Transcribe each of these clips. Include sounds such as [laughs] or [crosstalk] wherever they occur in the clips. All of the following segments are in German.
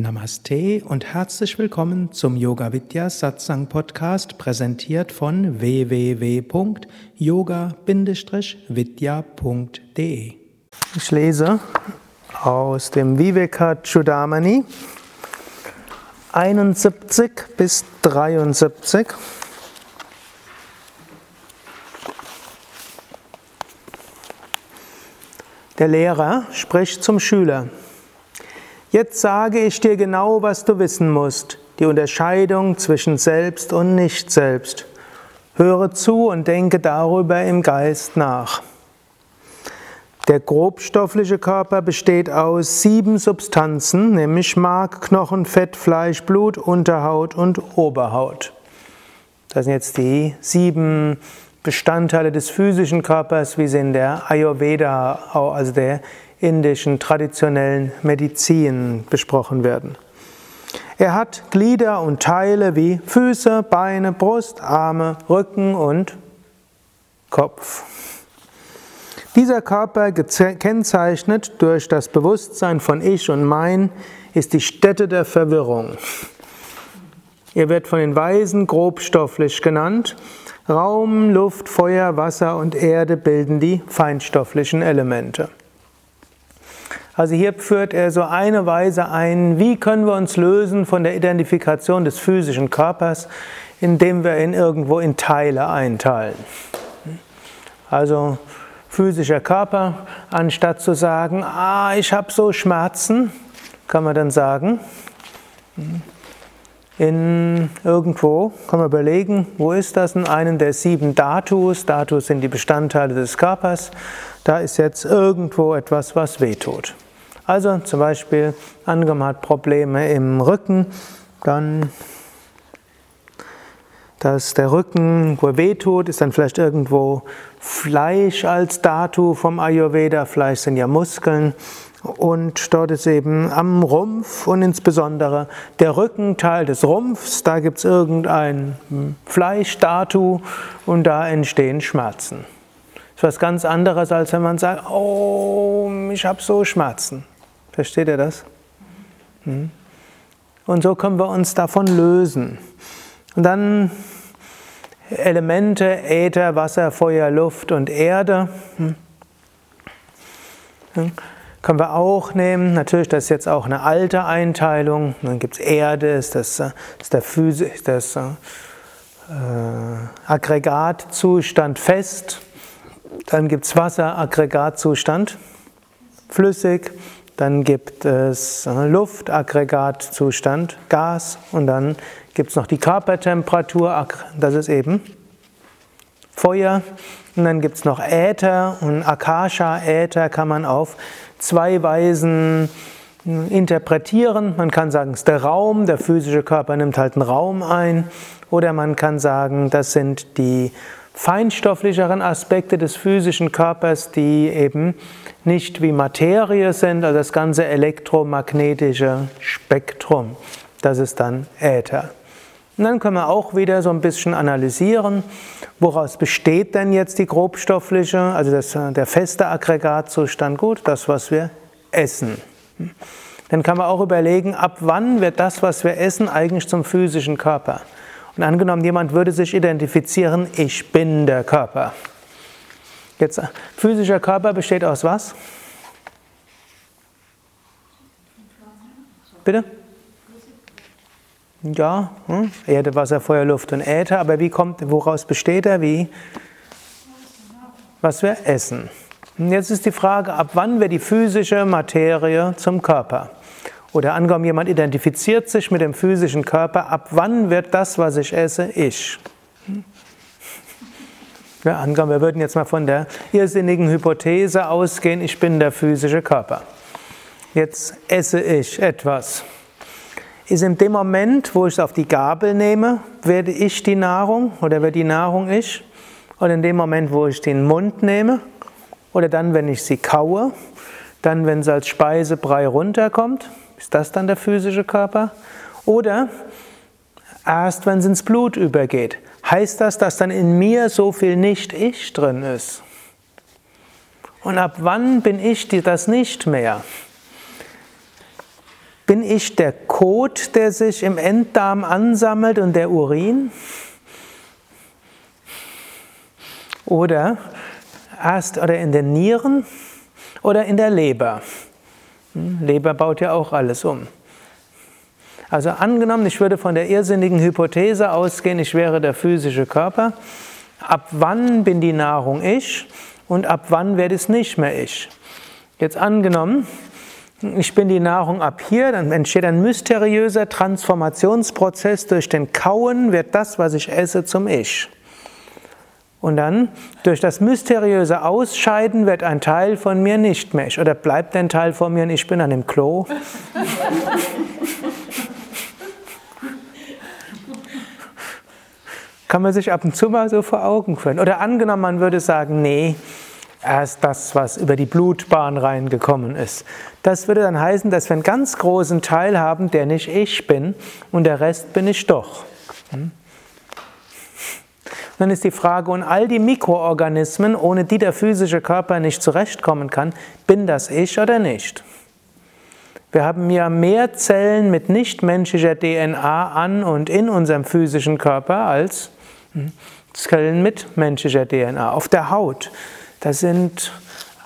Namaste und herzlich willkommen zum Yoga Vidya Satsang Podcast, präsentiert von www.yoga-vidya.de. Ich lese aus dem Vivekachudamani 71 bis 73. Der Lehrer spricht zum Schüler. Jetzt sage ich dir genau, was du wissen musst, die Unterscheidung zwischen Selbst und Nicht-Selbst. Höre zu und denke darüber im Geist nach. Der grobstoffliche Körper besteht aus sieben Substanzen, nämlich Mark, Knochen, Fett, Fleisch, Blut, Unterhaut und Oberhaut. Das sind jetzt die sieben Bestandteile des physischen Körpers, wie sie in der Ayurveda, also der indischen traditionellen Medizin besprochen werden. Er hat Glieder und Teile wie Füße, Beine, Brust, Arme, Rücken und Kopf. Dieser Körper, gekennzeichnet durch das Bewusstsein von Ich und Mein, ist die Stätte der Verwirrung. Er wird von den Weisen grobstofflich genannt. Raum, Luft, Feuer, Wasser und Erde bilden die feinstofflichen Elemente. Also hier führt er so eine Weise ein, wie können wir uns lösen von der Identifikation des physischen Körpers, indem wir ihn irgendwo in Teile einteilen. Also physischer Körper, anstatt zu sagen, ah, ich habe so Schmerzen, kann man dann sagen, in irgendwo, kann man überlegen, wo ist das in einem der sieben Datus, Datus sind die Bestandteile des Körpers, da ist jetzt irgendwo etwas, was wehtut. Also zum Beispiel, angenommen hat Probleme im Rücken, dann dass der Rücken, wehtut, ist dann vielleicht irgendwo Fleisch als Datu vom Ayurveda. Fleisch sind ja Muskeln. Und dort ist eben am Rumpf und insbesondere der Rückenteil des Rumpfs, da gibt es irgendein Fleischdatu und da entstehen Schmerzen. Das ist was ganz anderes, als wenn man sagt, oh, ich habe so Schmerzen. Versteht ihr das? Hm? Und so können wir uns davon lösen. Und dann Elemente, Äther, Wasser, Feuer, Luft und Erde. Hm? Können wir auch nehmen. Natürlich, das ist jetzt auch eine alte Einteilung. Dann gibt es Erde, ist das, ist der Physik, das äh, Aggregatzustand fest. Dann gibt es Wasser, Aggregatzustand flüssig. Dann gibt es äh, Luftaggregatzustand, Gas und dann gibt es noch die Körpertemperatur, das ist eben Feuer. Und dann gibt es noch Äther und Akasha. Äther kann man auf zwei Weisen hm, interpretieren. Man kann sagen, es ist der Raum, der physische Körper nimmt halt einen Raum ein. Oder man kann sagen, das sind die feinstofflicheren Aspekte des physischen Körpers, die eben nicht wie Materie sind, also das ganze elektromagnetische Spektrum. Das ist dann Äther. Und dann können wir auch wieder so ein bisschen analysieren, woraus besteht denn jetzt die grobstoffliche, also das, der feste Aggregatzustand gut, das, was wir essen. Dann kann man auch überlegen, ab wann wird das, was wir essen, eigentlich zum physischen Körper. Und angenommen, jemand würde sich identifizieren, ich bin der Körper. Jetzt, physischer Körper besteht aus was? Bitte? Ja, hm? Erde, Wasser, Feuer, Luft und Äther. Aber wie kommt, woraus besteht er? Wie? Was wir essen. Und jetzt ist die Frage, ab wann wird die physische Materie zum Körper? Oder angenommen, jemand identifiziert sich mit dem physischen Körper, ab wann wird das, was ich esse, ich? Ja, angenommen, wir würden jetzt mal von der irrsinnigen Hypothese ausgehen, ich bin der physische Körper. Jetzt esse ich etwas. Ist in dem Moment, wo ich es auf die Gabel nehme, werde ich die Nahrung oder wird die Nahrung ich? Oder in dem Moment, wo ich den Mund nehme? Oder dann, wenn ich sie kaue? Dann, wenn sie als Speisebrei runterkommt? Ist das dann der physische Körper? Oder erst, wenn es ins Blut übergeht? Heißt das, dass dann in mir so viel Nicht-Ich drin ist? Und ab wann bin ich das nicht mehr? bin ich der Kot, der sich im Enddarm ansammelt und der Urin? Oder erst oder in den Nieren oder in der Leber? Leber baut ja auch alles um. Also angenommen, ich würde von der irrsinnigen Hypothese ausgehen, ich wäre der physische Körper. Ab wann bin die Nahrung ich und ab wann werde es nicht mehr ich? Jetzt angenommen, ich bin die Nahrung ab hier, dann entsteht ein mysteriöser Transformationsprozess. Durch den Kauen wird das, was ich esse, zum Ich. Und dann durch das mysteriöse Ausscheiden wird ein Teil von mir nicht mehr. Oder bleibt ein Teil von mir und ich bin an dem Klo. Kann man sich ab und zu mal so vor Augen führen. Oder angenommen, man würde sagen, nee, erst das, was über die Blutbahn reingekommen ist. Das würde dann heißen, dass wir einen ganz großen Teil haben, der nicht ich bin und der Rest bin ich doch. Hm? Dann ist die Frage, und all die Mikroorganismen, ohne die der physische Körper nicht zurechtkommen kann, bin das ich oder nicht? Wir haben ja mehr Zellen mit nichtmenschlicher DNA an und in unserem physischen Körper als Zellen mit menschlicher DNA. Auf der Haut, das sind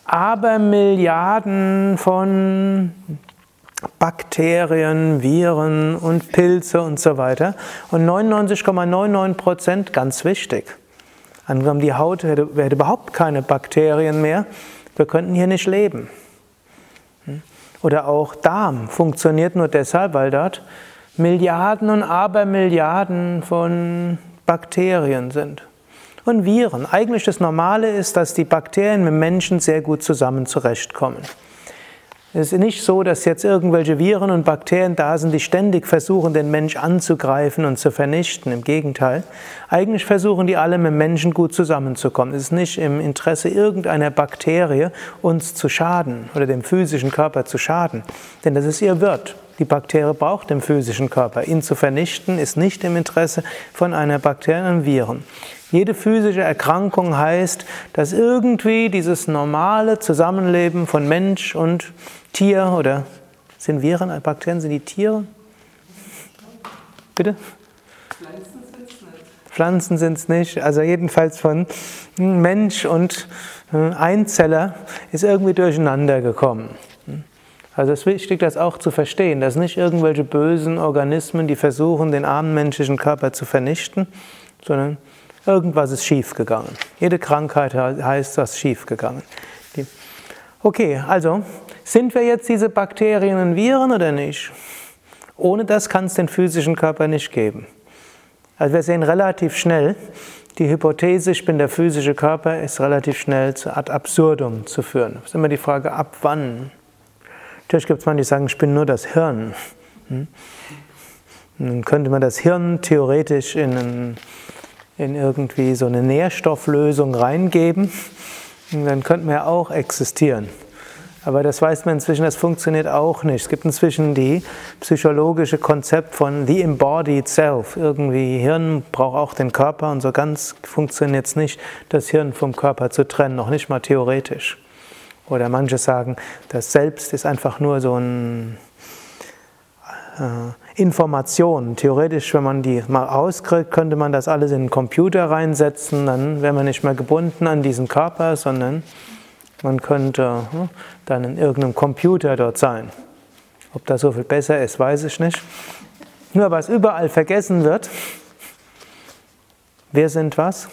Abermilliarden von Bakterien, Viren und Pilze und so weiter. Und 99,99 Prozent, ganz wichtig. Angenommen, die Haut hätte, hätte überhaupt keine Bakterien mehr, wir könnten hier nicht leben. Oder auch Darm funktioniert nur deshalb, weil dort Milliarden und Abermilliarden von Bakterien sind. Und Viren. Eigentlich das Normale ist, dass die Bakterien mit Menschen sehr gut zusammen zurechtkommen. Es ist nicht so, dass jetzt irgendwelche Viren und Bakterien da sind, die ständig versuchen, den Mensch anzugreifen und zu vernichten. Im Gegenteil. Eigentlich versuchen die alle, mit Menschen gut zusammenzukommen. Es ist nicht im Interesse irgendeiner Bakterie, uns zu schaden oder dem physischen Körper zu schaden. Denn das ist ihr Wirt. Die Bakterie braucht den physischen Körper. Ihn zu vernichten ist nicht im Interesse von einer Bakterie und Viren. Jede physische Erkrankung heißt, dass irgendwie dieses normale Zusammenleben von Mensch und Tier oder sind Viren, Bakterien, sind die Tiere? Bitte? Pflanzen sind es nicht. Also jedenfalls von Mensch und äh, Einzeller ist irgendwie durcheinander gekommen. Also es ist wichtig, das auch zu verstehen, dass nicht irgendwelche bösen Organismen, die versuchen, den armen menschlichen Körper zu vernichten, sondern irgendwas ist schiefgegangen. Jede Krankheit heißt, was schiefgegangen. Okay, also sind wir jetzt diese Bakterien und Viren oder nicht? Ohne das kann es den physischen Körper nicht geben. Also wir sehen relativ schnell, die Hypothese, ich bin der physische Körper, ist relativ schnell zu ad absurdum zu führen. Das ist immer die Frage, ab wann? Natürlich gibt es manche, die sagen, ich bin nur das Hirn. Hm? Dann könnte man das Hirn theoretisch in, in irgendwie so eine Nährstofflösung reingeben. Und dann könnten wir auch existieren. Aber das weiß man inzwischen, das funktioniert auch nicht. Es gibt inzwischen die psychologische Konzept von the embodied self. Irgendwie Hirn braucht auch den Körper und so ganz funktioniert es nicht, das Hirn vom Körper zu trennen, noch nicht mal theoretisch. Oder manche sagen, das Selbst ist einfach nur so ein äh, Information. Theoretisch, wenn man die mal auskriegt, könnte man das alles in einen Computer reinsetzen, dann wäre man nicht mehr gebunden an diesen Körper, sondern man könnte hm, dann in irgendeinem Computer dort sein. Ob das so viel besser ist, weiß ich nicht. Nur was überall vergessen wird, wir sind was?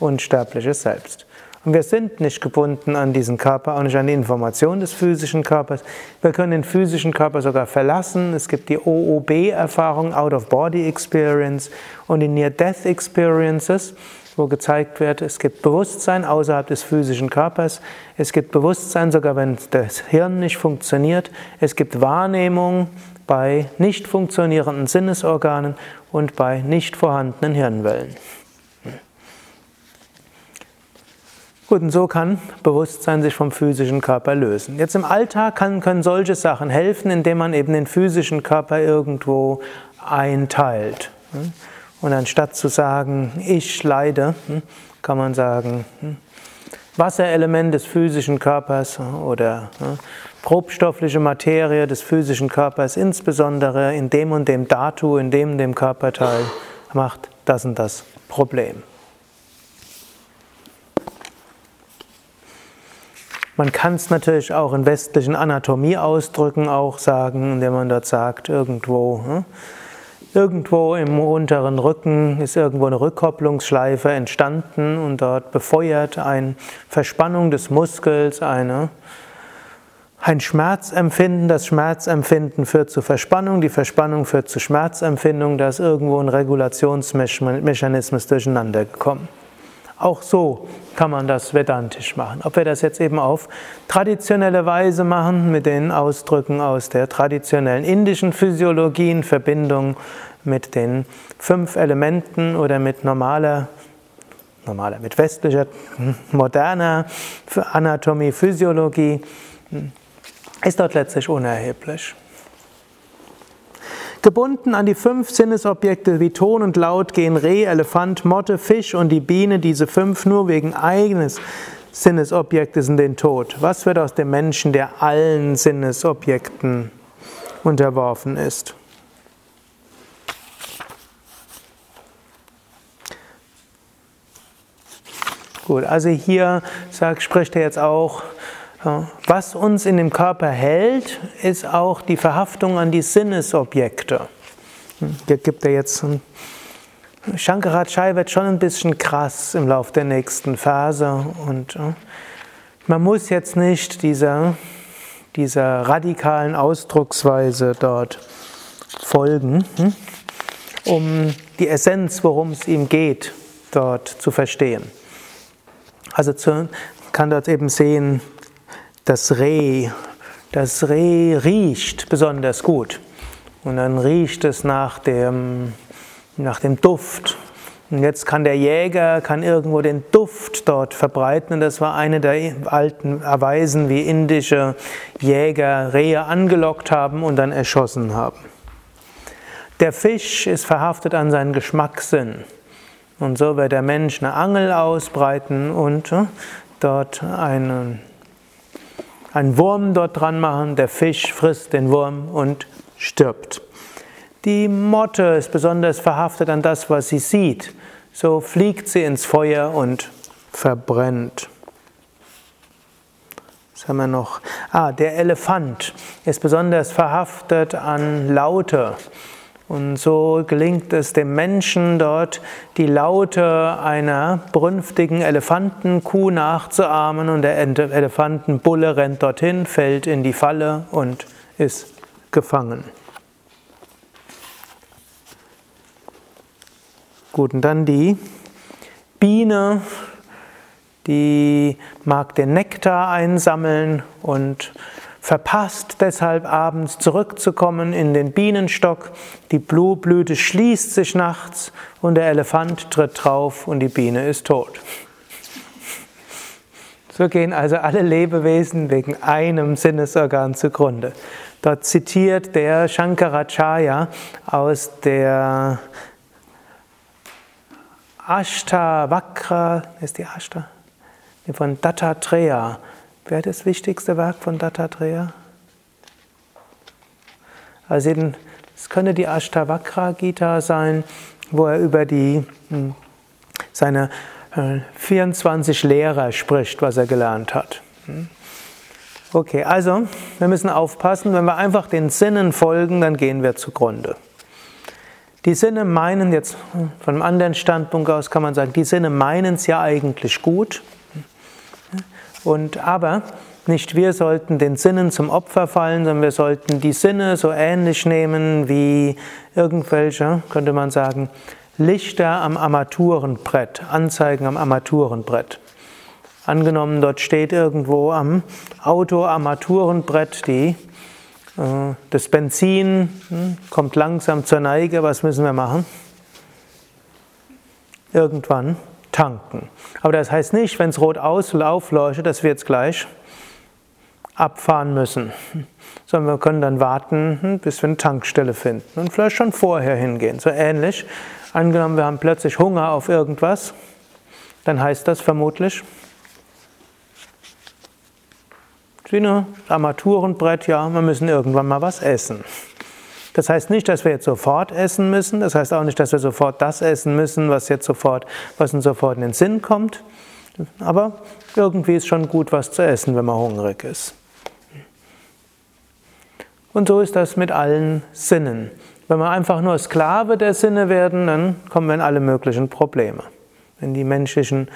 Unsterbliches Selbst. Und wir sind nicht gebunden an diesen Körper, auch nicht an die Information des physischen Körpers. Wir können den physischen Körper sogar verlassen. Es gibt die OOB-Erfahrung, Out-of-Body Experience und die Near-Death Experiences, wo gezeigt wird, es gibt Bewusstsein außerhalb des physischen Körpers. Es gibt Bewusstsein sogar, wenn das Hirn nicht funktioniert. Es gibt Wahrnehmung bei nicht funktionierenden Sinnesorganen und bei nicht vorhandenen Hirnwellen. Gut, und so kann Bewusstsein sich vom physischen Körper lösen. Jetzt im Alltag kann, können solche Sachen helfen, indem man eben den physischen Körper irgendwo einteilt. Und anstatt zu sagen, ich leide, kann man sagen, Wasserelement des physischen Körpers oder grobstoffliche Materie des physischen Körpers, insbesondere in dem und dem Datu, in dem und dem Körperteil, macht das und das Problem. Man kann es natürlich auch in westlichen Anatomieausdrücken auch sagen, indem man dort sagt, irgendwo, hm, irgendwo im unteren Rücken ist irgendwo eine Rückkopplungsschleife entstanden und dort befeuert eine Verspannung des Muskels eine ein Schmerzempfinden, das Schmerzempfinden führt zu Verspannung, die Verspannung führt zu Schmerzempfindung, da ist irgendwo ein Regulationsmechanismus durcheinander gekommen. Auch so kann man das vedantisch machen. Ob wir das jetzt eben auf traditionelle Weise machen, mit den Ausdrücken aus der traditionellen indischen Physiologie in Verbindung mit den fünf Elementen oder mit normaler, normaler, mit westlicher, moderner Anatomie, Physiologie, ist dort letztlich unerheblich. Gebunden an die fünf Sinnesobjekte wie Ton und Laut gehen Reh, Elefant, Motte, Fisch und die Biene, diese fünf nur wegen eigenes Sinnesobjektes in den Tod. Was wird aus dem Menschen, der allen Sinnesobjekten unterworfen ist? Gut, also hier sagt, spricht er jetzt auch was uns in dem Körper hält, ist auch die Verhaftung an die Sinnesobjekte. Hier gibt er jetzt ein Shankaracharya wird schon ein bisschen krass im Laufe der nächsten Phase und man muss jetzt nicht dieser, dieser radikalen Ausdrucksweise dort folgen, hm, um die Essenz, worum es ihm geht, dort zu verstehen. Also zu, kann dort eben sehen, das Reh. Das Reh riecht besonders gut. Und dann riecht es nach dem, nach dem Duft. Und jetzt kann der Jäger kann irgendwo den Duft dort verbreiten. Und das war eine der alten Erweisen, wie indische Jäger Rehe angelockt haben und dann erschossen haben. Der Fisch ist verhaftet an seinen Geschmackssinn. Und so wird der Mensch eine Angel ausbreiten und äh, dort einen einen Wurm dort dran machen, der Fisch frisst den Wurm und stirbt. Die Motte ist besonders verhaftet an das, was sie sieht. So fliegt sie ins Feuer und verbrennt. Was haben wir noch? Ah, der Elefant ist besonders verhaftet an Laute. Und so gelingt es dem Menschen dort, die Laute einer brünftigen Elefantenkuh nachzuahmen und der Elefantenbulle rennt dorthin, fällt in die Falle und ist gefangen. Gut, und dann die Biene, die mag den Nektar einsammeln und verpasst deshalb abends zurückzukommen in den Bienenstock. Die Blüte schließt sich nachts und der Elefant tritt drauf und die Biene ist tot. So gehen also alle Lebewesen wegen einem Sinnesorgan zugrunde. Dort zitiert der Shankaracharya aus der Ashtavakra, ist die Ashta? Von Dattatreya Wer hat das wichtigste Werk von Dattatreya? Also es könnte die Ashtavakra Gita sein, wo er über die, hm, seine 24 äh, Lehrer spricht, was er gelernt hat. Hm. Okay, also wir müssen aufpassen, wenn wir einfach den Sinnen folgen, dann gehen wir zugrunde. Die Sinne meinen jetzt, hm, von einem anderen Standpunkt aus kann man sagen, die Sinne meinen es ja eigentlich gut. Und aber nicht wir sollten den Sinnen zum Opfer fallen, sondern wir sollten die Sinne so ähnlich nehmen wie irgendwelche, könnte man sagen, Lichter am Armaturenbrett, Anzeigen am Armaturenbrett. Angenommen, dort steht irgendwo am Auto-Armaturenbrett die, äh, das Benzin hm, kommt langsam zur Neige, was müssen wir machen? Irgendwann tanken. Aber das heißt nicht, wenn es rot aufleuchtet, dass wir jetzt gleich abfahren müssen, sondern wir können dann warten, hm, bis wir eine Tankstelle finden und vielleicht schon vorher hingehen. So ähnlich, angenommen, wir haben plötzlich Hunger auf irgendwas, dann heißt das vermutlich, wie ein Armaturenbrett, ja, wir müssen irgendwann mal was essen. Das heißt nicht, dass wir jetzt sofort essen müssen. Das heißt auch nicht, dass wir sofort das essen müssen, was jetzt sofort, was uns sofort in den Sinn kommt. Aber irgendwie ist schon gut, was zu essen, wenn man hungrig ist. Und so ist das mit allen Sinnen. Wenn wir einfach nur Sklave der Sinne werden, dann kommen wir in alle möglichen Probleme. Wenn die menschlichen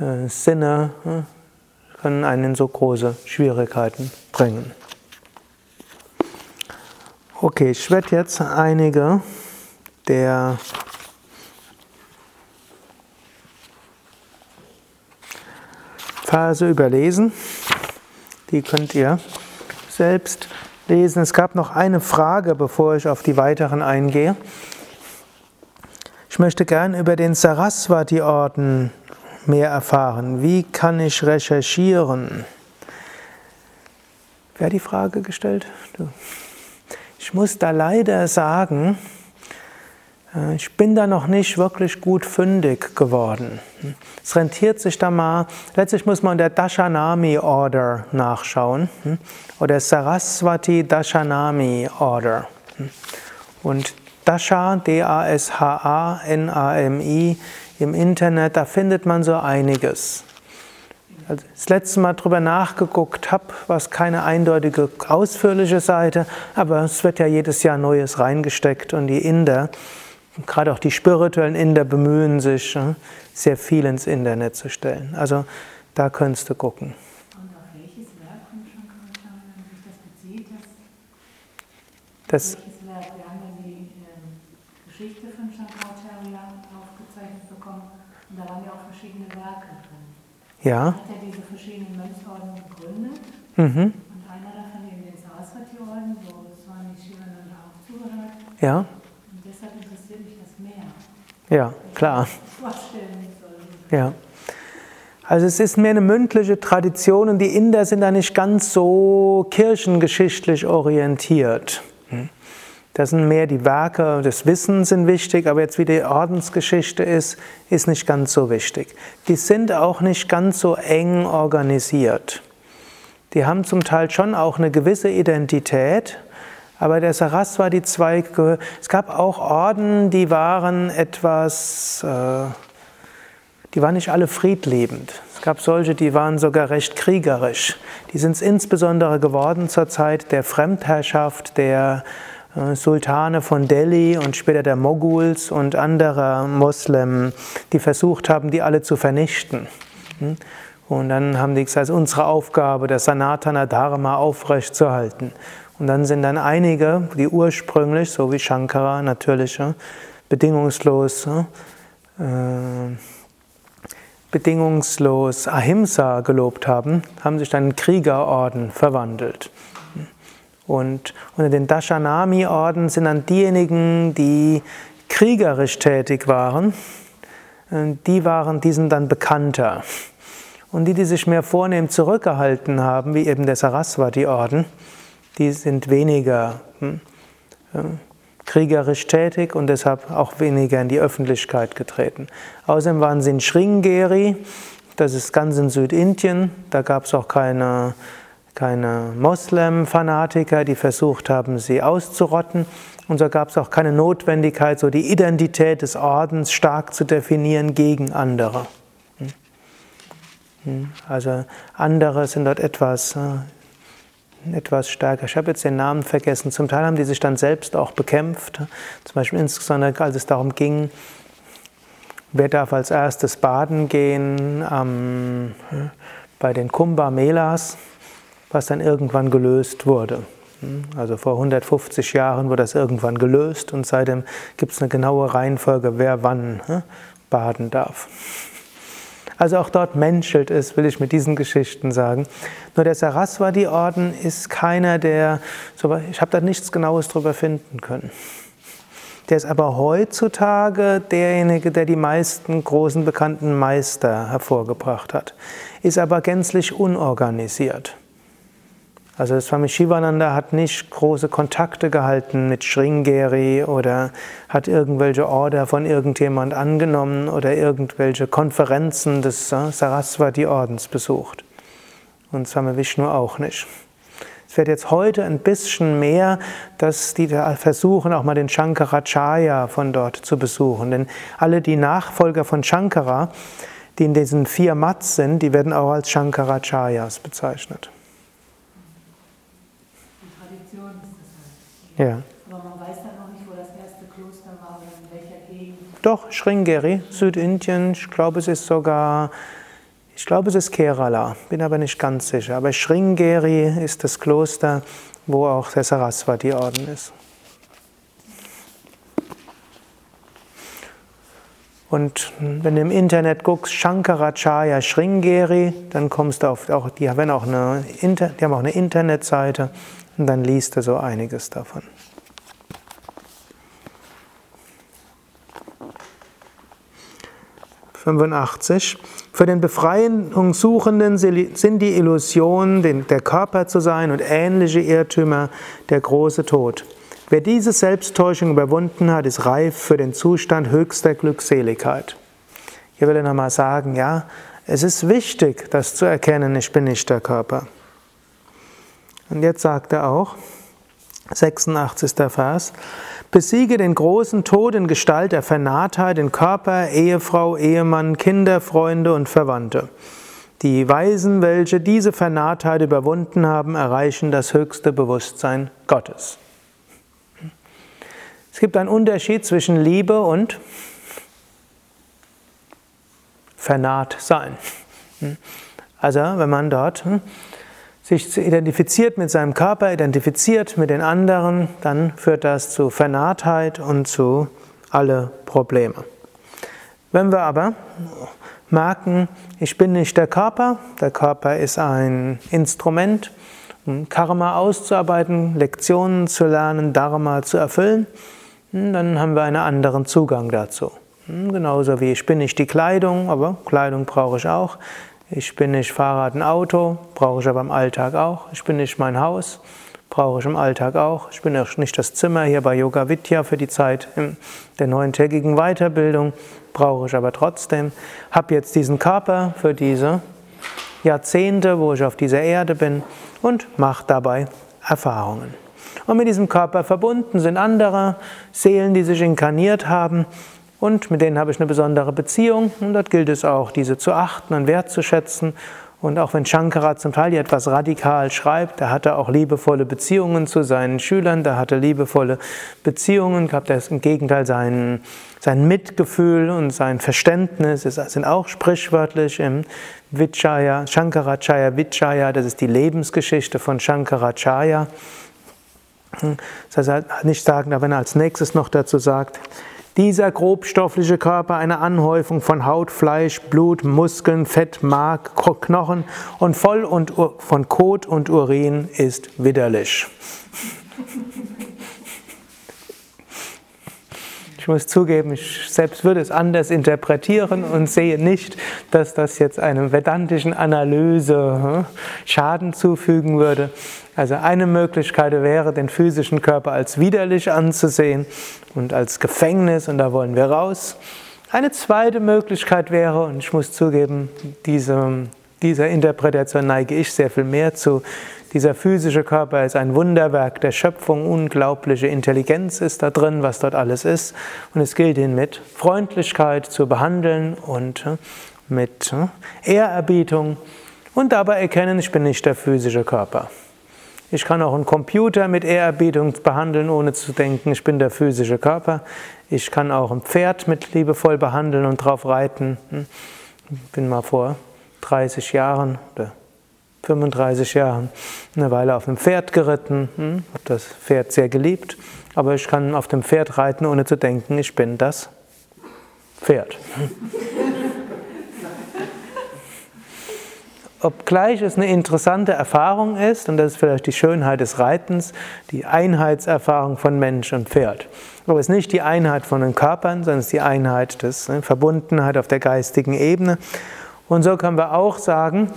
äh, Sinne äh, können einen in so große Schwierigkeiten bringen. Okay, ich werde jetzt einige der Verse überlesen. Die könnt ihr selbst lesen. Es gab noch eine Frage, bevor ich auf die weiteren eingehe. Ich möchte gern über den Saraswati-Orden mehr erfahren. Wie kann ich recherchieren? Wer hat die Frage gestellt? Du. Ich muss da leider sagen, äh, ich bin da noch nicht wirklich gut fündig geworden. Es rentiert sich da mal, letztlich muss man der Dashanami Order nachschauen hm, oder Saraswati Dashanami Order. Und Dasha, D-A-S-H-A-N-A-M-I, im Internet, da findet man so einiges als ich das letzte Mal drüber nachgeguckt habe, war es keine eindeutige, ausführliche Seite, aber es wird ja jedes Jahr Neues reingesteckt und die Inder, gerade auch die spirituellen Inder, bemühen sich, ne, sehr viel ins Internet zu stellen. Also da könntest du gucken. Und auf welches Werk von Shankaracharya sich das bezieht? Das, welches Werk? Wir haben ja die äh, Geschichte von Shankaracharya aufgezeichnet bekommen und da waren ja auch verschiedene Werke drin. Ja. Mhm. Und einer davon in den Saraswati-Orden, wo Swami Shivananda auch zugehört. Ja. Und deshalb interessiert mich das mehr. Ja, klar. Ja. Also es ist mehr eine mündliche Tradition und die Inder sind da nicht ganz so kirchengeschichtlich orientiert. Hm. Das sind mehr die Werke des Wissens sind wichtig, aber jetzt wie die Ordensgeschichte ist, ist nicht ganz so wichtig. Die sind auch nicht ganz so eng organisiert. Die haben zum Teil schon auch eine gewisse Identität, aber der Saraswati Zweig, es gab auch Orden, die waren etwas, äh, die waren nicht alle friedliebend. Es gab solche, die waren sogar recht kriegerisch. Die sind es insbesondere geworden zur Zeit der Fremdherrschaft der Sultane von Delhi und später der Moguls und anderer Moslem, die versucht haben, die alle zu vernichten. Hm? Und dann haben die gesagt, es ist unsere Aufgabe, das Sanatana Dharma aufrechtzuerhalten. Und dann sind dann einige, die ursprünglich, so wie Shankara natürlich, bedingungslos, äh, bedingungslos Ahimsa gelobt haben, haben sich dann in Kriegerorden verwandelt. Und unter den Dashanami-Orden sind dann diejenigen, die kriegerisch tätig waren, die waren, die sind dann bekannter. Und die, die sich mehr vornehm zurückgehalten haben, wie eben der Saraswati-Orden, die sind weniger hm, äh, kriegerisch tätig und deshalb auch weniger in die Öffentlichkeit getreten. Außerdem waren sie in Sringeri, das ist ganz in Südindien, da gab es auch keine, keine Moslem-Fanatiker, die versucht haben, sie auszurotten. Und so gab es auch keine Notwendigkeit, so die Identität des Ordens stark zu definieren gegen andere. Hm, also andere sind dort etwas, äh, etwas stärker. Ich habe jetzt den Namen vergessen. Zum Teil haben die sich dann selbst auch bekämpft. Zum Beispiel insbesondere, als es darum ging, wer darf als erstes baden gehen ähm, bei den Kumbh Melas, was dann irgendwann gelöst wurde. Hm, also vor 150 Jahren wurde das irgendwann gelöst und seitdem gibt es eine genaue Reihenfolge, wer wann hm, baden darf. Also auch dort menschelt es, will ich mit diesen Geschichten sagen. Nur der Saraswati-Orden ist keiner, der, ich habe da nichts Genaues drüber finden können. Der ist aber heutzutage derjenige, der die meisten großen bekannten Meister hervorgebracht hat, ist aber gänzlich unorganisiert. Also Swami Shivananda hat nicht große Kontakte gehalten mit Sringeri oder hat irgendwelche Order von irgendjemand angenommen oder irgendwelche Konferenzen des Saraswati-Ordens besucht. und Swami Vishnu auch nicht. Es wird jetzt heute ein bisschen mehr, dass die versuchen, auch mal den Shankaracharya von dort zu besuchen. Denn alle die Nachfolger von Shankara, die in diesen vier Mats sind, die werden auch als Shankaracharyas bezeichnet. Die Tradition ist das halt. Ja. Aber man weiß dann noch nicht, wo das erste Kloster war oder in welcher Gegend. Doch, Sringeri, Südindien, ich glaube, es ist sogar ich glaube, es ist Kerala, bin aber nicht ganz sicher. Aber Sringeri ist das Kloster, wo auch der Saraswati-Orden ist. Und wenn du im Internet guckst, Shankaracharya Sringeri, dann kommst du auf, auch, die, haben auch eine, die haben auch eine Internetseite und dann liest du so einiges davon. 85. Für den Befreiungssuchenden sind die Illusionen, der Körper zu sein und ähnliche Irrtümer der große Tod. Wer diese Selbsttäuschung überwunden hat, ist reif für den Zustand höchster Glückseligkeit. Hier will er nochmal sagen, ja, es ist wichtig, das zu erkennen, ich bin nicht der Körper. Und jetzt sagt er auch, 86. Vers, Besiege den großen Tod in Gestalt der Vernarrtheit in Körper, Ehefrau, Ehemann, Kinder, Freunde und Verwandte. Die Weisen, welche diese Vernarrtheit überwunden haben, erreichen das höchste Bewusstsein Gottes. Es gibt einen Unterschied zwischen Liebe und vernarrt sein. Also, wenn man dort sich identifiziert mit seinem Körper, identifiziert mit den anderen, dann führt das zu Vernarrtheit und zu alle Probleme. Wenn wir aber merken, ich bin nicht der Körper, der Körper ist ein Instrument, um Karma auszuarbeiten, Lektionen zu lernen, Dharma zu erfüllen, dann haben wir einen anderen Zugang dazu. Genauso wie ich bin nicht die Kleidung, aber Kleidung brauche ich auch. Ich bin nicht Fahrrad, ein Auto, brauche ich aber im Alltag auch. Ich bin nicht mein Haus, brauche ich im Alltag auch. Ich bin auch nicht das Zimmer hier bei Yoga Vidya für die Zeit der neuntägigen Weiterbildung, brauche ich aber trotzdem. Habe jetzt diesen Körper für diese Jahrzehnte, wo ich auf dieser Erde bin und mache dabei Erfahrungen. Und mit diesem Körper verbunden sind andere Seelen, die sich inkarniert haben und mit denen habe ich eine besondere Beziehung und dort gilt es auch, diese zu achten und wertzuschätzen. Und auch wenn Shankara zum Teil hier etwas radikal schreibt, da hatte auch liebevolle Beziehungen zu seinen Schülern, da hatte liebevolle Beziehungen, gab er im Gegenteil sein, sein Mitgefühl und sein Verständnis, es sind auch sprichwörtlich im Vichaya, Shankaracharya Vichaya, das ist die Lebensgeschichte von Shankaracharya. Das heißt, nicht sagen, aber wenn er als nächstes noch dazu sagt, dieser grobstoffliche Körper eine Anhäufung von Haut, Fleisch, Blut, Muskeln, Fett, Mark, Knochen und voll und von Kot und Urin ist widerlich. Ich muss zugeben, ich selbst würde es anders interpretieren und sehe nicht, dass das jetzt einer vedantischen Analyse hm, Schaden zufügen würde. Also eine Möglichkeit wäre, den physischen Körper als widerlich anzusehen und als Gefängnis und da wollen wir raus. Eine zweite Möglichkeit wäre, und ich muss zugeben, diese, dieser Interpretation neige ich sehr viel mehr zu, dieser physische Körper ist ein Wunderwerk der Schöpfung, unglaubliche Intelligenz ist da drin, was dort alles ist. Und es gilt ihn mit Freundlichkeit zu behandeln und äh, mit äh, Ehrerbietung und dabei erkennen, ich bin nicht der physische Körper. Ich kann auch einen Computer mit Ehrerbietung behandeln, ohne zu denken, ich bin der physische Körper. Ich kann auch ein Pferd mit liebevoll behandeln und drauf reiten. Ich hm? bin mal vor 30 Jahren oder 35 Jahren eine Weile auf einem Pferd geritten, hm? habe das Pferd sehr geliebt, aber ich kann auf dem Pferd reiten, ohne zu denken, ich bin das Pferd. [laughs] Obgleich es eine interessante Erfahrung ist, und das ist vielleicht die Schönheit des Reitens, die Einheitserfahrung von Mensch und Pferd. Aber es ist nicht die Einheit von den Körpern, sondern es ist die Einheit des ne, Verbundenheit auf der geistigen Ebene. Und so können wir auch sagen,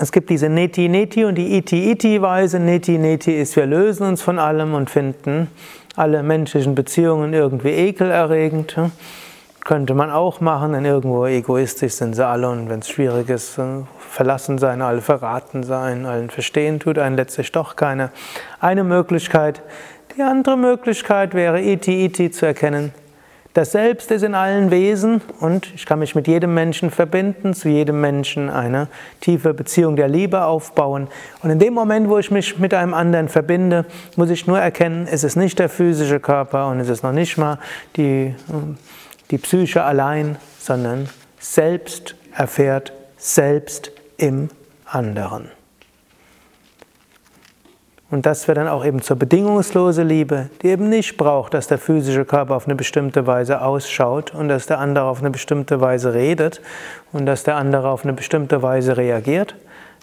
es gibt diese Neti-Neti und die Iti-Iti-Weise. Neti-Neti ist, wir lösen uns von allem und finden alle menschlichen Beziehungen irgendwie ekelerregend. könnte man auch machen, denn irgendwo egoistisch sind sie alle und wenn es schwierig ist, äh, verlassen sein, alle verraten sein, allen verstehen tut einen letztlich doch keiner. Eine Möglichkeit. Die andere Möglichkeit wäre, iti iti zu erkennen. Das Selbst ist in allen Wesen und ich kann mich mit jedem Menschen verbinden, zu jedem Menschen eine tiefe Beziehung der Liebe aufbauen. Und in dem Moment, wo ich mich mit einem anderen verbinde, muss ich nur erkennen, es ist nicht der physische Körper und es ist noch nicht mal die, die Psyche allein, sondern selbst erfährt selbst im anderen. Und das wird dann auch eben zur bedingungslose Liebe, die eben nicht braucht, dass der physische Körper auf eine bestimmte Weise ausschaut und dass der andere auf eine bestimmte Weise redet und dass der andere auf eine bestimmte Weise reagiert,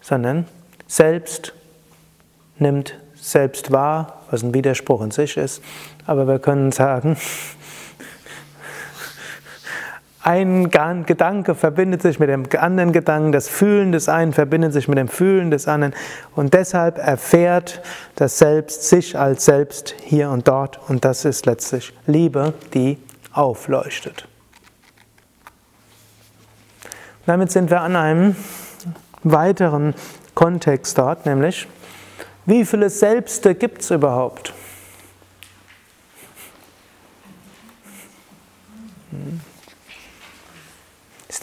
sondern selbst nimmt selbst wahr, was ein Widerspruch in sich ist. Aber wir können sagen, [laughs] ein Gedanke verbindet sich mit dem anderen Gedanken, das Fühlen des einen verbindet sich mit dem Fühlen des anderen und deshalb erfährt das Selbst sich als Selbst hier und dort und das ist letztlich Liebe, die aufleuchtet. Damit sind wir an einem weiteren Kontext dort, nämlich wie viele Selbste gibt es überhaupt?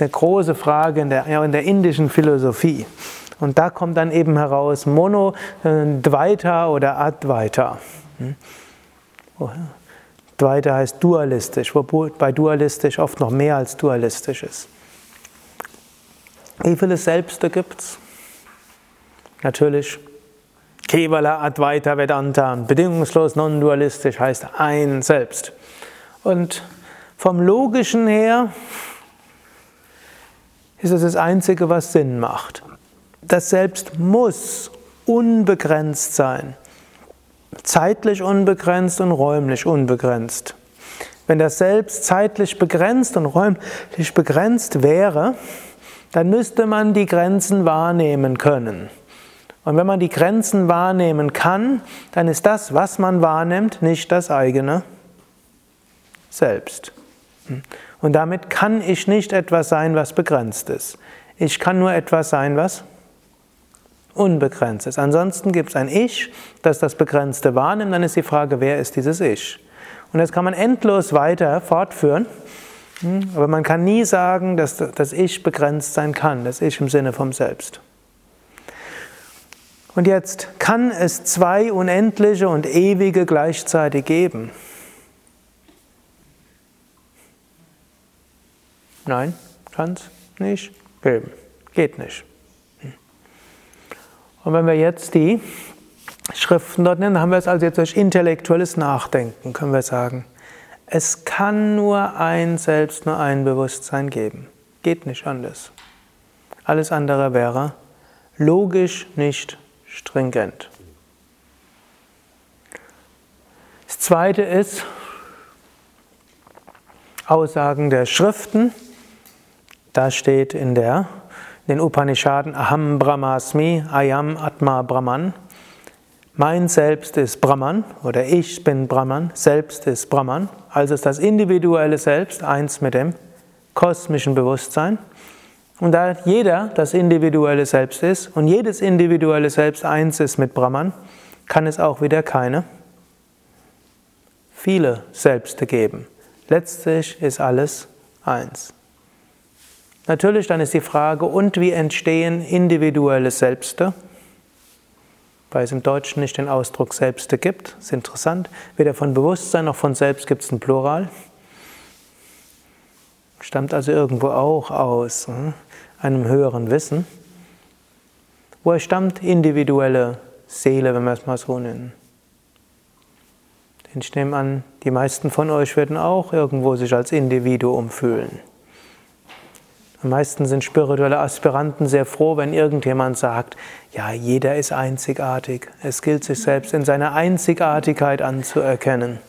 Eine große Frage in der, in der indischen Philosophie. Und da kommt dann eben heraus Mono, äh, Dvaita oder Advaita. Hm? Oh, Dvaita heißt dualistisch, wobei dualistisch oft noch mehr als dualistisch ist. Wie viele Selbste gibt es? Natürlich Kevala Advaita Vedanta, bedingungslos non-dualistisch heißt ein Selbst. Und vom Logischen her ist es das Einzige, was Sinn macht. Das Selbst muss unbegrenzt sein. Zeitlich unbegrenzt und räumlich unbegrenzt. Wenn das Selbst zeitlich begrenzt und räumlich begrenzt wäre, dann müsste man die Grenzen wahrnehmen können. Und wenn man die Grenzen wahrnehmen kann, dann ist das, was man wahrnimmt, nicht das eigene Selbst. Und damit kann ich nicht etwas sein, was begrenzt ist. Ich kann nur etwas sein, was unbegrenzt ist. Ansonsten gibt es ein Ich, das das Begrenzte wahrnimmt. Dann ist die Frage, wer ist dieses Ich? Und das kann man endlos weiter fortführen. Hm, aber man kann nie sagen, dass das Ich begrenzt sein kann, das Ich im Sinne vom Selbst. Und jetzt kann es zwei unendliche und ewige gleichzeitig geben. Nein, kann es nicht geben. Geht nicht. Und wenn wir jetzt die Schriften dort nennen, haben wir es also jetzt durch intellektuelles Nachdenken, können wir sagen, es kann nur ein Selbst, nur ein Bewusstsein geben. Geht nicht anders. Alles andere wäre logisch nicht stringent. Das zweite ist Aussagen der Schriften. Da steht in, der, in den Upanishaden Aham Brahmasmi, Ayam Atma Brahman. Mein Selbst ist Brahman oder ich bin Brahman, Selbst ist Brahman. Also ist das individuelle Selbst eins mit dem kosmischen Bewusstsein. Und da jeder das individuelle Selbst ist und jedes individuelle Selbst eins ist mit Brahman, kann es auch wieder keine viele Selbste geben. Letztlich ist alles eins. Natürlich, dann ist die Frage, und wie entstehen individuelle Selbste? Weil es im Deutschen nicht den Ausdruck Selbste gibt. Ist interessant. Weder von Bewusstsein noch von Selbst gibt es ein Plural. Stammt also irgendwo auch aus hm, einem höheren Wissen. Woher stammt individuelle Seele, wenn wir es mal so nennen? Ich nehme an, die meisten von euch werden auch irgendwo sich als Individuum fühlen. Am meisten sind spirituelle Aspiranten sehr froh, wenn irgendjemand sagt, ja, jeder ist einzigartig. Es gilt sich selbst in seiner Einzigartigkeit anzuerkennen.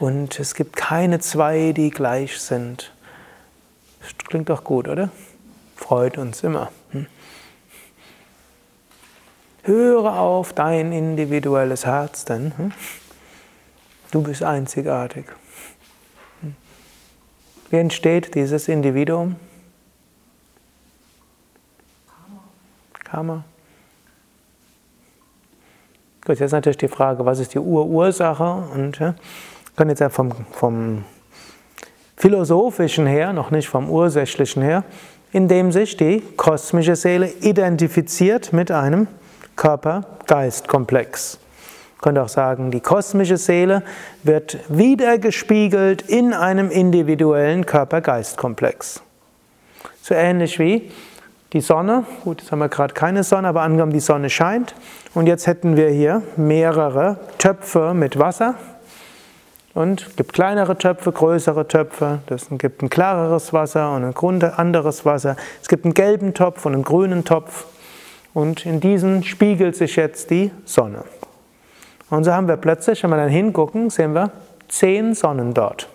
Und es gibt keine zwei, die gleich sind. Das klingt doch gut, oder? Freut uns immer. Hm? Höre auf dein individuelles Herz, denn hm? du bist einzigartig. Wie entsteht dieses Individuum? Karma. Gut, jetzt natürlich die Frage, was ist die Urursache? Und ja, können jetzt ja vom, vom philosophischen her, noch nicht vom ursächlichen her, indem sich die kosmische Seele identifiziert mit einem Körper-Geist-Komplex. Man könnte auch sagen, die kosmische Seele wird wiedergespiegelt in einem individuellen Körper-Geist-Komplex. So ähnlich wie die Sonne, gut, jetzt haben wir gerade keine Sonne, aber angenommen die Sonne scheint. Und jetzt hätten wir hier mehrere Töpfe mit Wasser. Und es gibt kleinere Töpfe, größere Töpfe, es gibt ein klareres Wasser und ein anderes Wasser, es gibt einen gelben Topf und einen grünen Topf. Und in diesen spiegelt sich jetzt die Sonne. Und so haben wir plötzlich, wenn wir dann hingucken, sehen wir zehn Sonnen dort.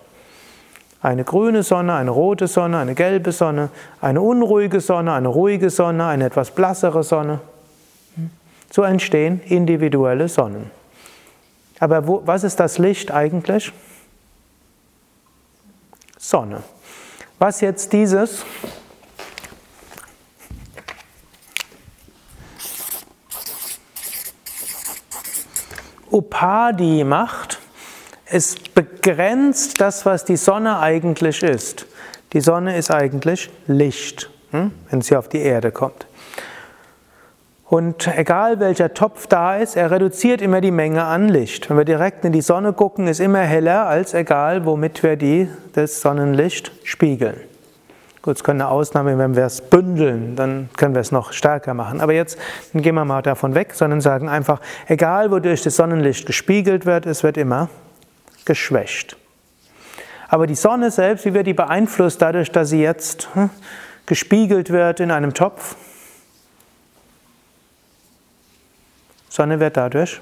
Eine grüne Sonne, eine rote Sonne, eine gelbe Sonne, eine unruhige Sonne, eine ruhige Sonne, eine etwas blassere Sonne. So entstehen individuelle Sonnen. Aber wo, was ist das Licht eigentlich? Sonne. Was jetzt dieses Upadi macht, es begrenzt das, was die Sonne eigentlich ist. Die Sonne ist eigentlich Licht, hm, wenn sie auf die Erde kommt. Und egal welcher Topf da ist, er reduziert immer die Menge an Licht. Wenn wir direkt in die Sonne gucken, ist immer heller als egal, womit wir die, das Sonnenlicht spiegeln. Gut, es können eine Ausnahme, wenn wir es bündeln, dann können wir es noch stärker machen. Aber jetzt gehen wir mal davon weg, sondern sagen einfach, egal wodurch das Sonnenlicht gespiegelt wird, es wird immer geschwächt. Aber die Sonne selbst, wie wird die beeinflusst dadurch, dass sie jetzt hm, gespiegelt wird in einem Topf? Sonne wird dadurch.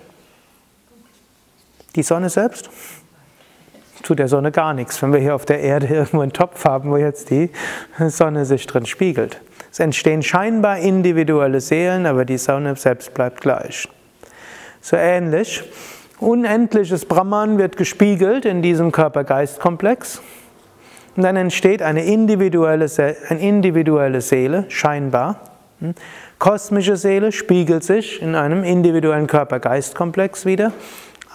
Die Sonne selbst tut der Sonne gar nichts, wenn wir hier auf der Erde [laughs] irgendwo einen Topf haben, wo jetzt die Sonne sich drin spiegelt. Es entstehen scheinbar individuelle Seelen, aber die Sonne selbst bleibt gleich. So ähnlich Unendliches Brahman wird gespiegelt in diesem Körper-Geist-Komplex. Und dann entsteht eine individuelle, eine individuelle Seele, scheinbar. Hm? Kosmische Seele spiegelt sich in einem individuellen Körper-Geist-Komplex wieder.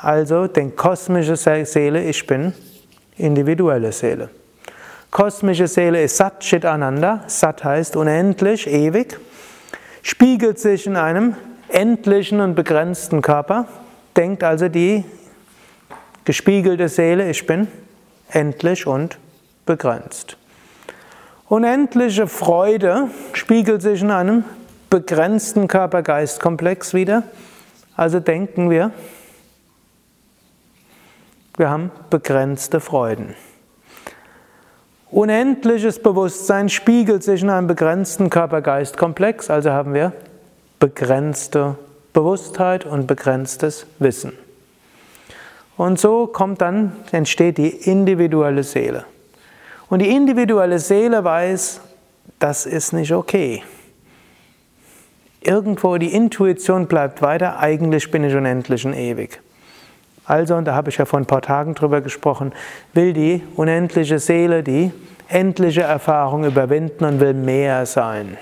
Also den kosmische Seele, ich bin individuelle Seele. Kosmische Seele ist Sat Chit Ananda. Sat heißt unendlich, ewig. Spiegelt sich in einem endlichen und begrenzten Körper denkt also die gespiegelte Seele, ich bin endlich und begrenzt. Unendliche Freude spiegelt sich in einem begrenzten Körper-Geist-Komplex wieder. Also denken wir, wir haben begrenzte Freuden. Unendliches Bewusstsein spiegelt sich in einem begrenzten Körper-Geist-Komplex, also haben wir begrenzte Bewusstheit und begrenztes Wissen. Und so kommt dann, entsteht die individuelle Seele. Und die individuelle Seele weiß, das ist nicht okay. Irgendwo die Intuition bleibt weiter, eigentlich bin ich unendlich und ewig. Also, und da habe ich ja vor ein paar Tagen drüber gesprochen, will die unendliche Seele die endliche Erfahrung überwinden und will mehr sein.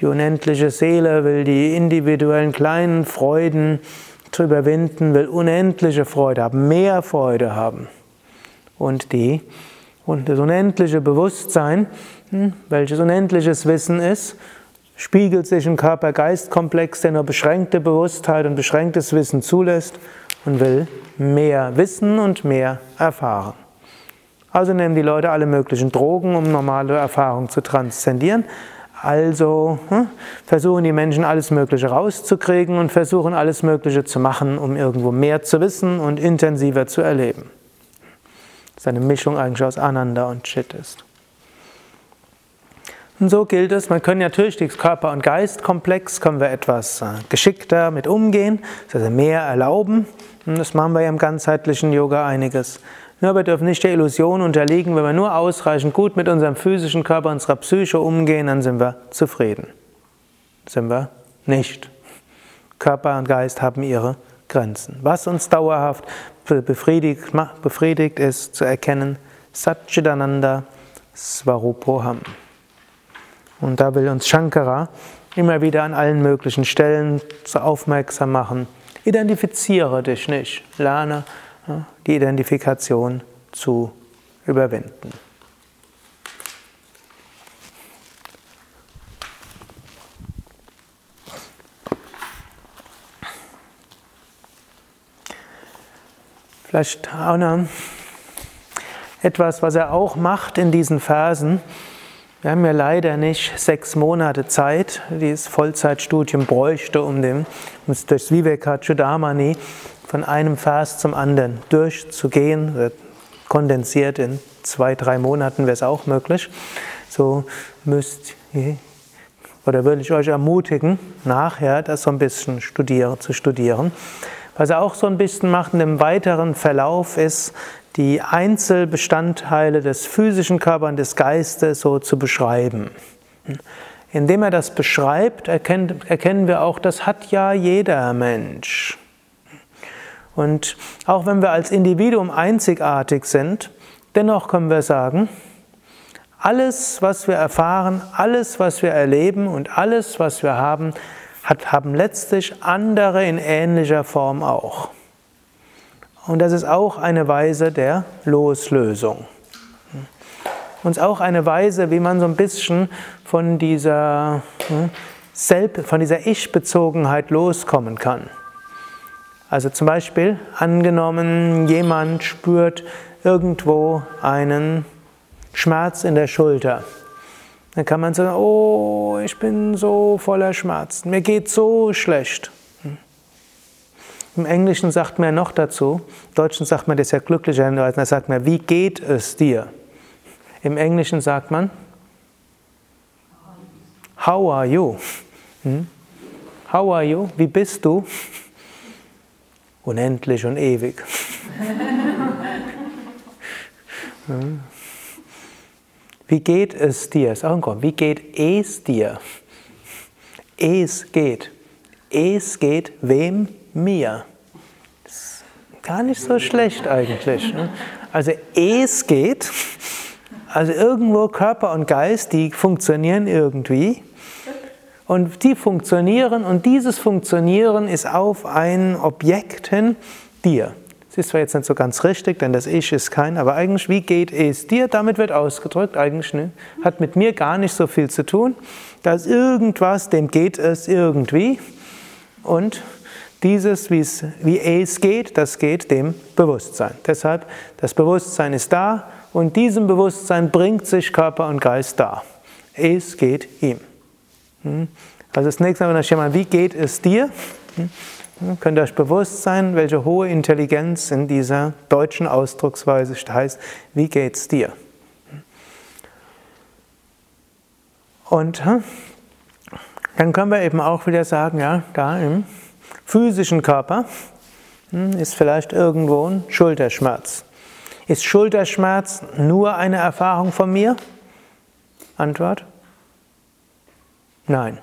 Die unendliche Seele will die individuellen kleinen Freuden zu überwinden, will unendliche Freude haben, mehr Freude haben. Und die und das unendliche Bewusstsein, hm, welches unendliches Wissen ist, spiegelt sich im Körper-Geist-Komplex, der nur beschränkte Bewusstheit und beschränktes Wissen zulässt und will mehr wissen und mehr erfahren. Also nehmen die Leute alle möglichen Drogen, um normale Erfahrungen zu transzendieren. Also hm, versuchen die Menschen alles Mögliche rauszukriegen und versuchen alles Mögliche zu machen, um irgendwo mehr zu wissen und intensiver zu erleben. Das ist eine Mischung eigentlich aus Ananda und Chit ist. Und so gilt es, man kann natürlich das Körper- und Geistkomplex, können wir etwas äh, geschickter mit umgehen, also mehr erlauben. Und das machen wir ja im ganzheitlichen Yoga einiges. Wir dürfen nicht der Illusion unterliegen, wenn wir nur ausreichend gut mit unserem physischen Körper, unserer Psyche umgehen, dann sind wir zufrieden. Sind wir nicht. Körper und Geist haben ihre Grenzen. Was uns dauerhaft befriedigt, befriedigt ist zu erkennen, Satchidananda Svarupoham. Und da will uns Shankara immer wieder an allen möglichen Stellen aufmerksam machen. Identifiziere dich nicht, lerne die Identifikation zu überwinden. Vielleicht auch noch etwas, was er auch macht in diesen Versen. Wir haben ja leider nicht sechs Monate Zeit, die das Vollzeitstudium bräuchte, um, den, um durch Vivekachudamani von einem Vers zum anderen durchzugehen. Kondensiert in zwei, drei Monaten wäre es auch möglich. So müsst oder würde ich euch ermutigen, nachher das so ein bisschen studieren, zu studieren. Was er auch so ein bisschen macht dem weiteren Verlauf ist, die Einzelbestandteile des physischen Körpers und des Geistes so zu beschreiben. Indem er das beschreibt, erkennt, erkennen wir auch, das hat ja jeder Mensch. Und auch wenn wir als Individuum einzigartig sind, dennoch können wir sagen, alles, was wir erfahren, alles, was wir erleben und alles, was wir haben, hat, haben letztlich andere in ähnlicher Form auch. Und das ist auch eine Weise der Loslösung. Und auch eine Weise, wie man so ein bisschen von dieser, hm, von dieser Ich-Bezogenheit loskommen kann. Also zum Beispiel, angenommen, jemand spürt irgendwo einen Schmerz in der Schulter. Dann kann man sagen, oh, ich bin so voller Schmerzen, mir geht so schlecht. Im Englischen sagt man noch dazu, im Deutschen sagt man das ja glücklicherweise, da sagt man, wie geht es dir? Im Englischen sagt man, how are you? Hm? How are you? Wie bist du? Unendlich und ewig. [laughs] hm? Wie geht es dir? Ist auch ein Grund. Wie geht es dir? Es geht. Es geht wem? Mir. Das ist gar nicht so schlecht eigentlich. Ne? Also es geht. Also irgendwo Körper und Geist, die funktionieren irgendwie. Und die funktionieren und dieses Funktionieren ist auf ein Objekt hin, dir. Das ist zwar jetzt nicht so ganz richtig, denn das Ich ist kein, aber eigentlich, wie geht es dir? Damit wird ausgedrückt, eigentlich ne? hat mit mir gar nicht so viel zu tun. Da ist irgendwas, dem geht es irgendwie. Und dieses, wie es geht, das geht dem Bewusstsein. Deshalb, das Bewusstsein ist da und diesem Bewusstsein bringt sich Körper und Geist da. Es geht ihm. Hm? Also das nächste Mal, wenn wie geht es dir? Hm? Könnt ihr euch bewusst sein, welche hohe Intelligenz in dieser deutschen Ausdrucksweise heißt, wie geht's dir? Und hm, dann können wir eben auch wieder sagen, ja, da im physischen Körper hm, ist vielleicht irgendwo ein Schulterschmerz. Ist Schulterschmerz nur eine Erfahrung von mir? Antwort? Nein.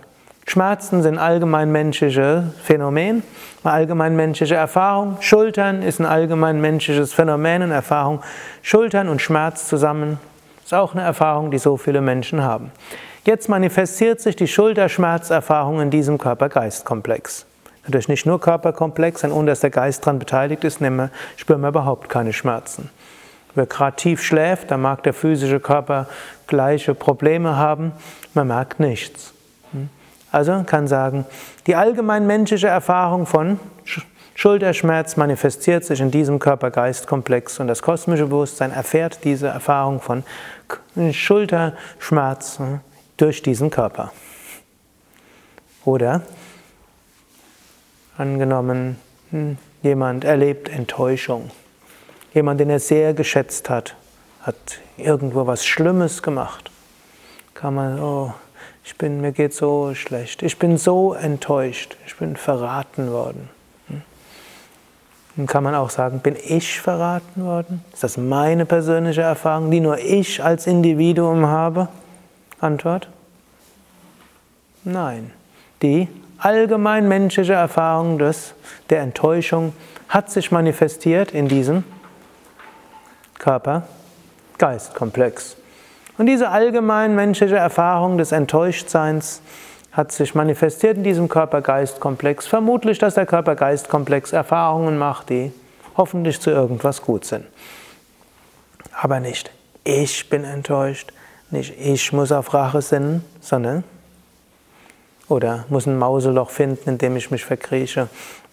Schmerzen sind allgemein menschliche Phänomen, eine allgemein menschliche Erfahrung. Schultern ist ein allgemein menschliches Phänomen und Erfahrung. Schultern und Schmerz zusammen ist auch eine Erfahrung, die so viele Menschen haben. Jetzt manifestiert sich die Schulterschmerzerfahrung in diesem Körper-Geist-Komplex. Natürlich nicht nur Körperkomplex, sondern ohne dass der Geist daran beteiligt ist, spüren wir überhaupt keine Schmerzen. Wer gerade tief schläft, dann mag der physische Körper gleiche Probleme haben, man merkt nichts. Also kann sagen, die allgemein menschliche Erfahrung von Schulterschmerz manifestiert sich in diesem Körper-Geist-Komplex und das kosmische Bewusstsein erfährt diese Erfahrung von Schulterschmerz hm, durch diesen Körper. Oder angenommen, hm, jemand erlebt Enttäuschung. Jemand, den er sehr geschätzt hat, hat irgendwo was Schlimmes gemacht. Kann man, oh, ich bin, mir geht so schlecht, ich bin so enttäuscht, ich bin verraten worden. Hm? Dann kann man auch sagen, bin ich verraten worden? Ist das meine persönliche Erfahrung, die nur ich als Individuum habe? Antwort? Nein. Die allgemein menschliche Erfahrung des, der Enttäuschung hat sich manifestiert in diesem Körper Geistkomplex. Und diese allgemein menschliche Erfahrung des Enttäuschtseins hat sich manifestiert in diesem Körper-Geist-Komplex. Vermutlich, dass der Körper-Geist-Komplex Erfahrungen macht, die hoffentlich zu irgendwas gut sind. Aber nicht ich bin enttäuscht, nicht ich muss auf Rache sinnen, sondern oder muss ein Mauseloch finden, in dem ich mich verkrieche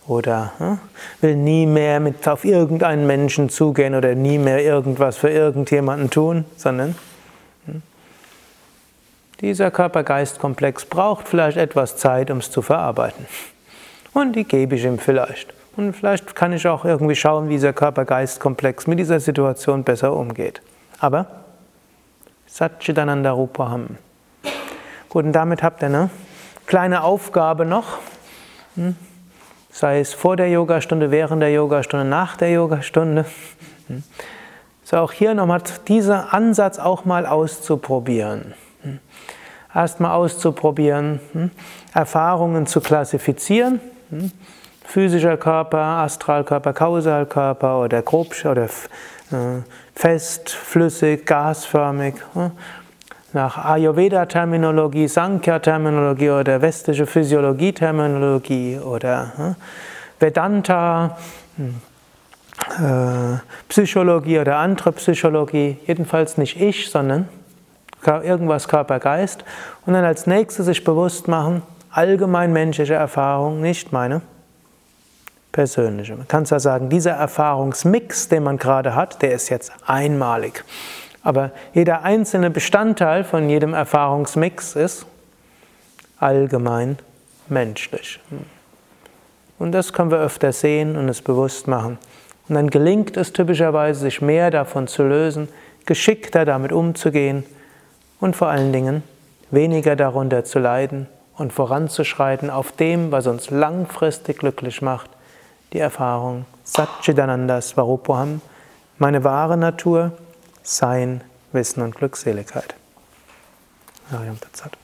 oder hm, will nie mehr mit auf irgendeinen Menschen zugehen oder nie mehr irgendwas für irgendjemanden tun, sondern hm, dieser Körper-Geist-Komplex braucht vielleicht etwas Zeit, um es zu verarbeiten. Und die gebe ich ihm vielleicht. Und vielleicht kann ich auch irgendwie schauen, wie dieser Körper-Geist-Komplex mit dieser Situation besser umgeht. Aber Satchitananda Rupaham. Gut, und damit habt ihr eine kleine Aufgabe noch. Hm? Sei es vor der Yogastunde, während der Yogastunde, nach der Yogastunde. Hm? So auch hier nochmal dieser Ansatz auch mal auszuprobieren. Hm? Erstmal auszuprobieren? Erfahrungen zu klassifizieren. Physischer Körper, Astralkörper, Kausalkörper oder grob oder äh, fest, flüssig, gasförmig. Nach Ayurveda-Terminologie, Sankhya-Terminologie oder westliche Physiologie-Terminologie oder Vedanta, hm, äh, Psychologie oder andere Psychologie, jedenfalls nicht ich, sondern irgendwas Körper-Geist. Und dann als nächstes sich bewusst machen, allgemein menschliche Erfahrung, nicht meine persönliche. Man kann zwar sagen, dieser Erfahrungsmix, den man gerade hat, der ist jetzt einmalig. Aber jeder einzelne Bestandteil von jedem Erfahrungsmix ist allgemein menschlich. Und das können wir öfter sehen und es bewusst machen. Und dann gelingt es typischerweise, sich mehr davon zu lösen, geschickter damit umzugehen und vor allen Dingen weniger darunter zu leiden und voranzuschreiten auf dem, was uns langfristig glücklich macht, die Erfahrung Satchidananda Svarupam, meine wahre Natur, Sein, Wissen und Glückseligkeit. Ariam Tatsat.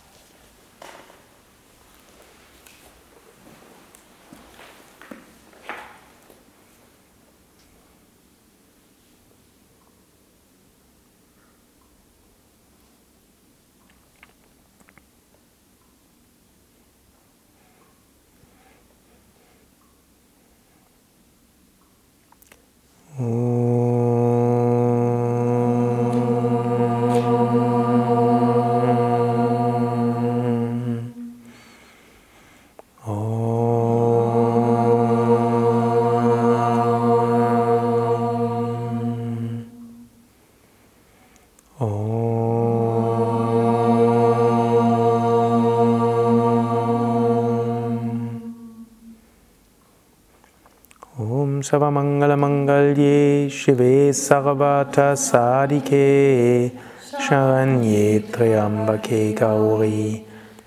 Om Savamangalamangalye Shive Sarvata Sadike Sharanye Triambake Gauri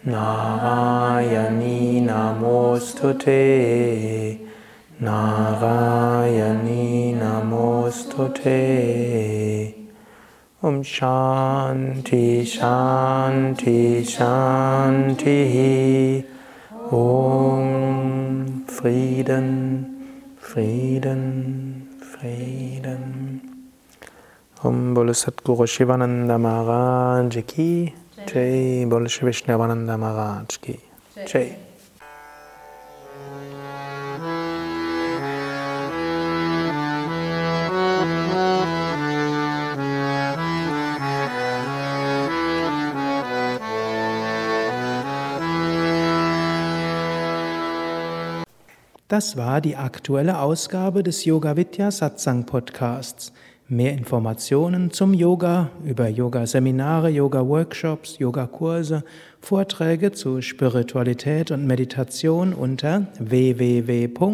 Narayani Namostute Narayani Namostute Om Shanti Shanti Shanti Om Frieden Frieden, Frieden. Om Bolo Satguru Shivananda Maharaj Ki Jai, Bolo Vishnavananda Maharaj Ki Jai. Das war die aktuelle Ausgabe des Yoga Vidya Satsang Podcasts. Mehr Informationen zum Yoga über Yoga-Seminare, Yoga-Workshops, Yogakurse, Vorträge zu Spiritualität und Meditation unter www.yoga-vidya.de